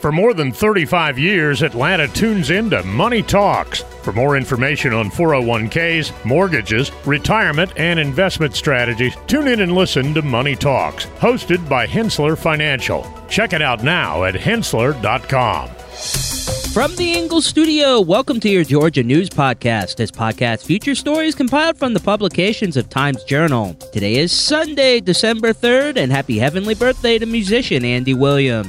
For more than 35 years, Atlanta tunes into Money Talks. For more information on 401ks, mortgages, retirement, and investment strategies, tune in and listen to Money Talks, hosted by Henssler Financial. Check it out now at henssler.com. From the Ingles studio, welcome to your Georgia News Podcast. This podcast features stories compiled from the publications of Times Journal. Today is Sunday, December 3rd, and happy heavenly birthday to musician Andy Williams.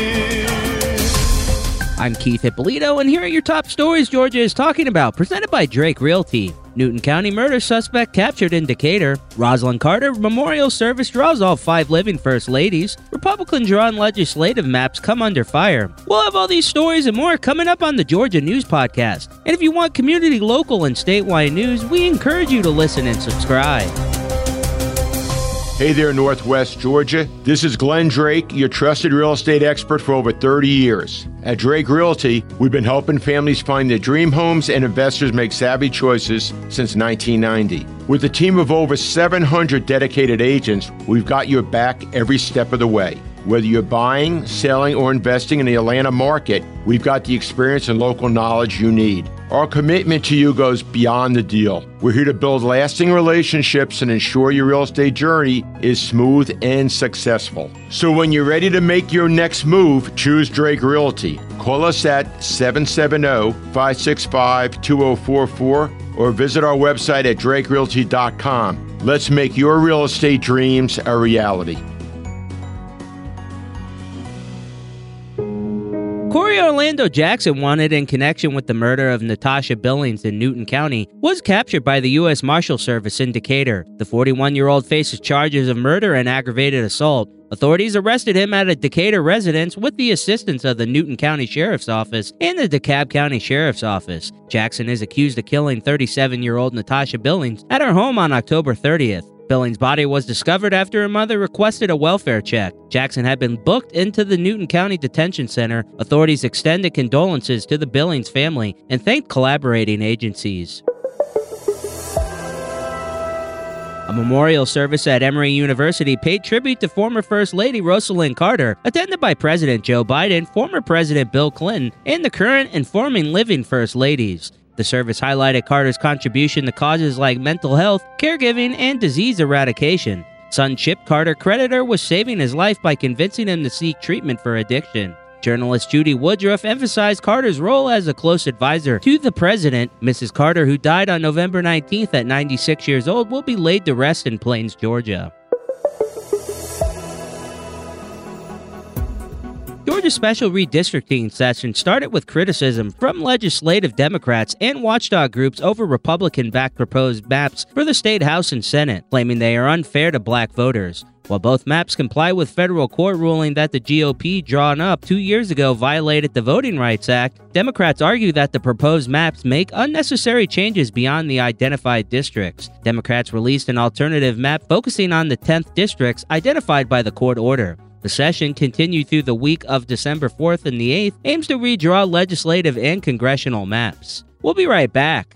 I'm Keith Ippolito, and here are your top stories Georgia is talking about, presented by Drake Realty. Newton County murder suspect captured in Decatur. Rosalynn Carter Memorial Service draws all five living First Ladies. Republican drawn legislative maps come under fire. We'll have all these stories and more coming up on the Georgia News Podcast. And if you want community, local, and statewide news, we encourage you to listen and subscribe. Hey there, Northwest Georgia. This is Glenn Drake, your trusted real estate expert for over 30 years. At Drake Realty, we've been helping families find their dream homes and investors make savvy choices since 1990. With a team of over 700 dedicated agents, we've got your back every step of the way. Whether you're buying, selling, or investing in the Atlanta market, we've got the experience and local knowledge you need. Our commitment to you goes beyond the deal. We're here to build lasting relationships and ensure your real estate journey is smooth and successful. So when you're ready to make your next move, choose Drake Realty. Call us at 770 565 2044 or visit our website at drakerealty.com. Let's make your real estate dreams a reality. Olando Jackson, wanted in connection with the murder of Natasha Billings in Newton County, was captured by the U.S. Marshal Service in Decatur. The 41 year old faces charges of murder and aggravated assault. Authorities arrested him at a Decatur residence with the assistance of the Newton County Sheriff's Office and the DeKalb County Sheriff's Office. Jackson is accused of killing 37 year old Natasha Billings at her home on October 30th. Billings' body was discovered after her mother requested a welfare check. Jackson had been booked into the Newton County Detention Center. Authorities extended condolences to the Billings family and thanked collaborating agencies. A memorial service at Emory University paid tribute to former First Lady Rosalynn Carter, attended by President Joe Biden, former President Bill Clinton, and the current and former living First Ladies. The service highlighted Carter's contribution to causes like mental health, caregiving, and disease eradication. Son Chip Carter creditor was saving his life by convincing him to seek treatment for addiction. Journalist Judy Woodruff emphasized Carter's role as a close advisor to the president. Mrs. Carter, who died on November 19th at 96 years old, will be laid to rest in Plains, Georgia. Georgia's special redistricting session started with criticism from legislative Democrats and watchdog groups over Republican backed proposed maps for the state House and Senate, claiming they are unfair to black voters. While both maps comply with federal court ruling that the GOP drawn up two years ago violated the Voting Rights Act, Democrats argue that the proposed maps make unnecessary changes beyond the identified districts. Democrats released an alternative map focusing on the 10th districts identified by the court order. The session, continued through the week of December 4th and the 8th, aims to redraw legislative and congressional maps. We'll be right back.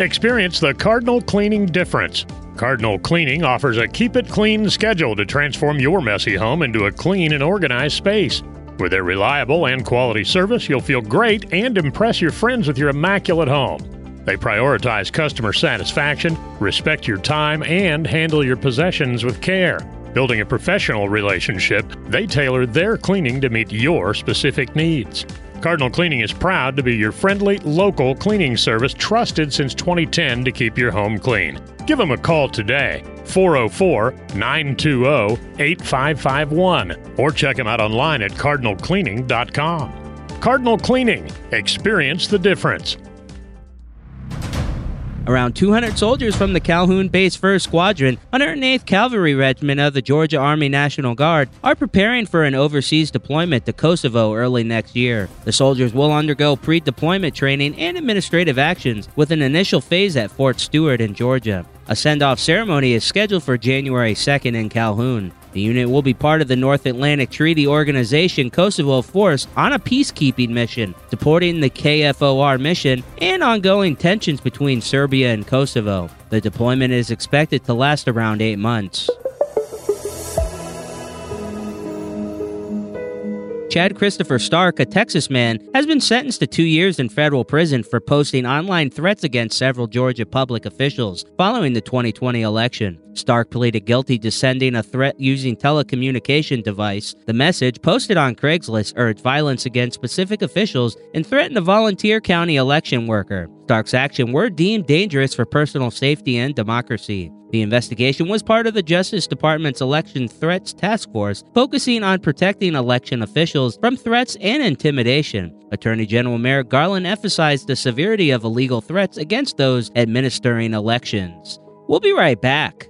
Experience the Cardinal Cleaning difference. Cardinal Cleaning offers a keep it clean schedule to transform your messy home into a clean and organized space. With their reliable and quality service, you'll feel great and impress your friends with your immaculate home. They prioritize customer satisfaction, respect your time, and handle your possessions with care. Building a professional relationship, they tailor their cleaning to meet your specific needs. Cardinal Cleaning is proud to be your friendly, local cleaning service trusted since 2010 to keep your home clean. Give them a call today, 404 920 8551, or check them out online at cardinalcleaning.com. Cardinal Cleaning, experience the difference. Around 200 soldiers from the Calhoun Base 1st Squadron, 108th Cavalry Regiment of the Georgia Army National Guard, are preparing for an overseas deployment to Kosovo early next year. The soldiers will undergo pre deployment training and administrative actions with an initial phase at Fort Stewart in Georgia. A send off ceremony is scheduled for January 2nd in Calhoun. The unit will be part of the North Atlantic Treaty Organization Kosovo force on a peacekeeping mission, supporting the KFOR mission and ongoing tensions between Serbia and Kosovo. The deployment is expected to last around eight months. Chad Christopher Stark, a Texas man, has been sentenced to two years in federal prison for posting online threats against several Georgia public officials following the 2020 election. Stark pleaded guilty to sending a threat using telecommunication device. The message, posted on Craigslist, urged violence against specific officials and threatened a volunteer county election worker. Stark's actions were deemed dangerous for personal safety and democracy. The investigation was part of the Justice Department's Election Threats Task Force, focusing on protecting election officials from threats and intimidation. Attorney General Merrick Garland emphasized the severity of illegal threats against those administering elections. We'll be right back.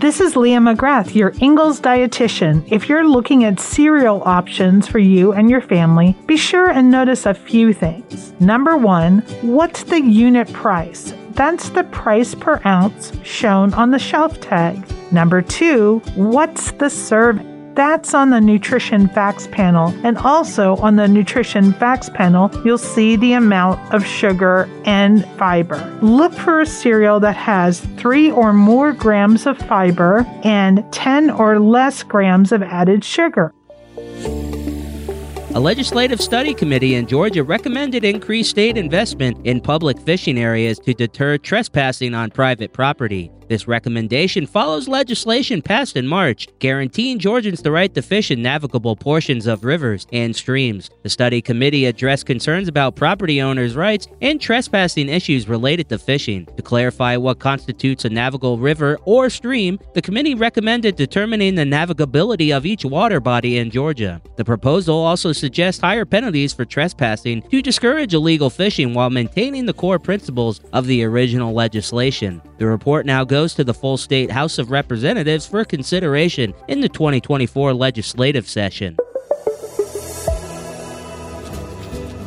This is Leah McGrath, your Ingles dietitian. If you're looking at cereal options for you and your family, be sure and notice a few things. Number one, what's the unit price? That's the price per ounce shown on the shelf tag. Number two, what's the serving? That's on the nutrition facts panel. And also on the nutrition facts panel, you'll see the amount of sugar and fiber. Look for a cereal that has three or more grams of fiber and 10 or less grams of added sugar. A legislative study committee in Georgia recommended increased state investment in public fishing areas to deter trespassing on private property. This recommendation follows legislation passed in March guaranteeing Georgians the right to fish in navigable portions of rivers and streams. The study committee addressed concerns about property owners' rights and trespassing issues related to fishing. To clarify what constitutes a navigable river or stream, the committee recommended determining the navigability of each water body in Georgia. The proposal also suggests higher penalties for trespassing to discourage illegal fishing while maintaining the core principles of the original legislation. The report now goes to the full state House of Representatives for consideration in the 2024 legislative session.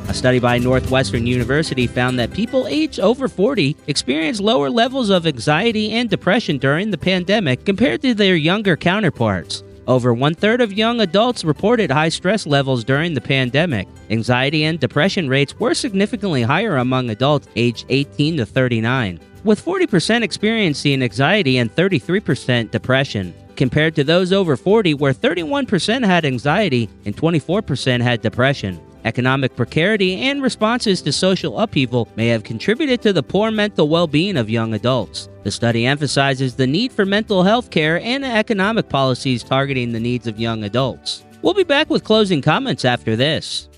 A study by Northwestern University found that people aged over 40 experienced lower levels of anxiety and depression during the pandemic compared to their younger counterparts. Over one third of young adults reported high stress levels during the pandemic. Anxiety and depression rates were significantly higher among adults aged 18 to 39 with 40% experiencing anxiety and 33% depression, compared to those over 40, where 31% had anxiety and 24% had depression. Economic precarity and responses to social upheaval may have contributed to the poor mental well being of young adults. The study emphasizes the need for mental health care and economic policies targeting the needs of young adults. We'll be back with closing comments after this.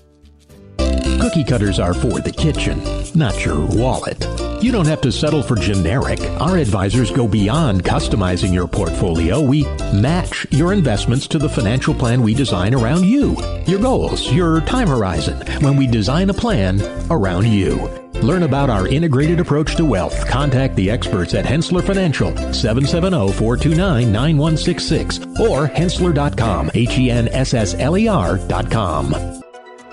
Cookie cutters are for the kitchen, not your wallet. You don't have to settle for generic. Our advisors go beyond customizing your portfolio. We match your investments to the financial plan we design around you, your goals, your time horizon, when we design a plan around you. Learn about our integrated approach to wealth. Contact the experts at Henssler Financial, 770-429-9166 or hensler.com henssler.com, H-E-N-S-S-L-E-R.com.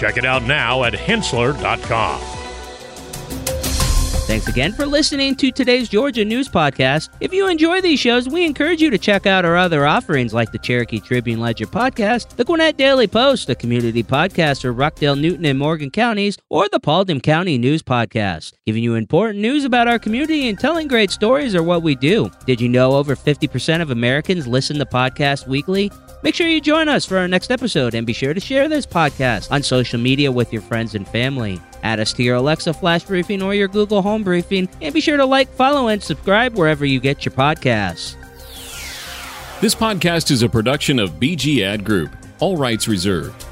Check it out now at henssler.com. Thanks again for listening to today's Georgia News Podcast. If you enjoy these shows, we encourage you to check out our other offerings like the Cherokee Tribune Ledger Podcast, the Gwinnett Daily Post, a community podcast for Rockdale, Newton, and Morgan counties, or the Paulding County News Podcast. Giving you important news about our community and telling great stories are what we do. Did you know over 50% of Americans listen to podcasts weekly? Make sure you join us for our next episode and be sure to share this podcast on social media with your friends and family. Add us to your Alexa Flash Briefing or your Google Home Briefing, and be sure to like, follow, and subscribe wherever you get your podcasts. This podcast is a production of BG Ad Group, all rights reserved.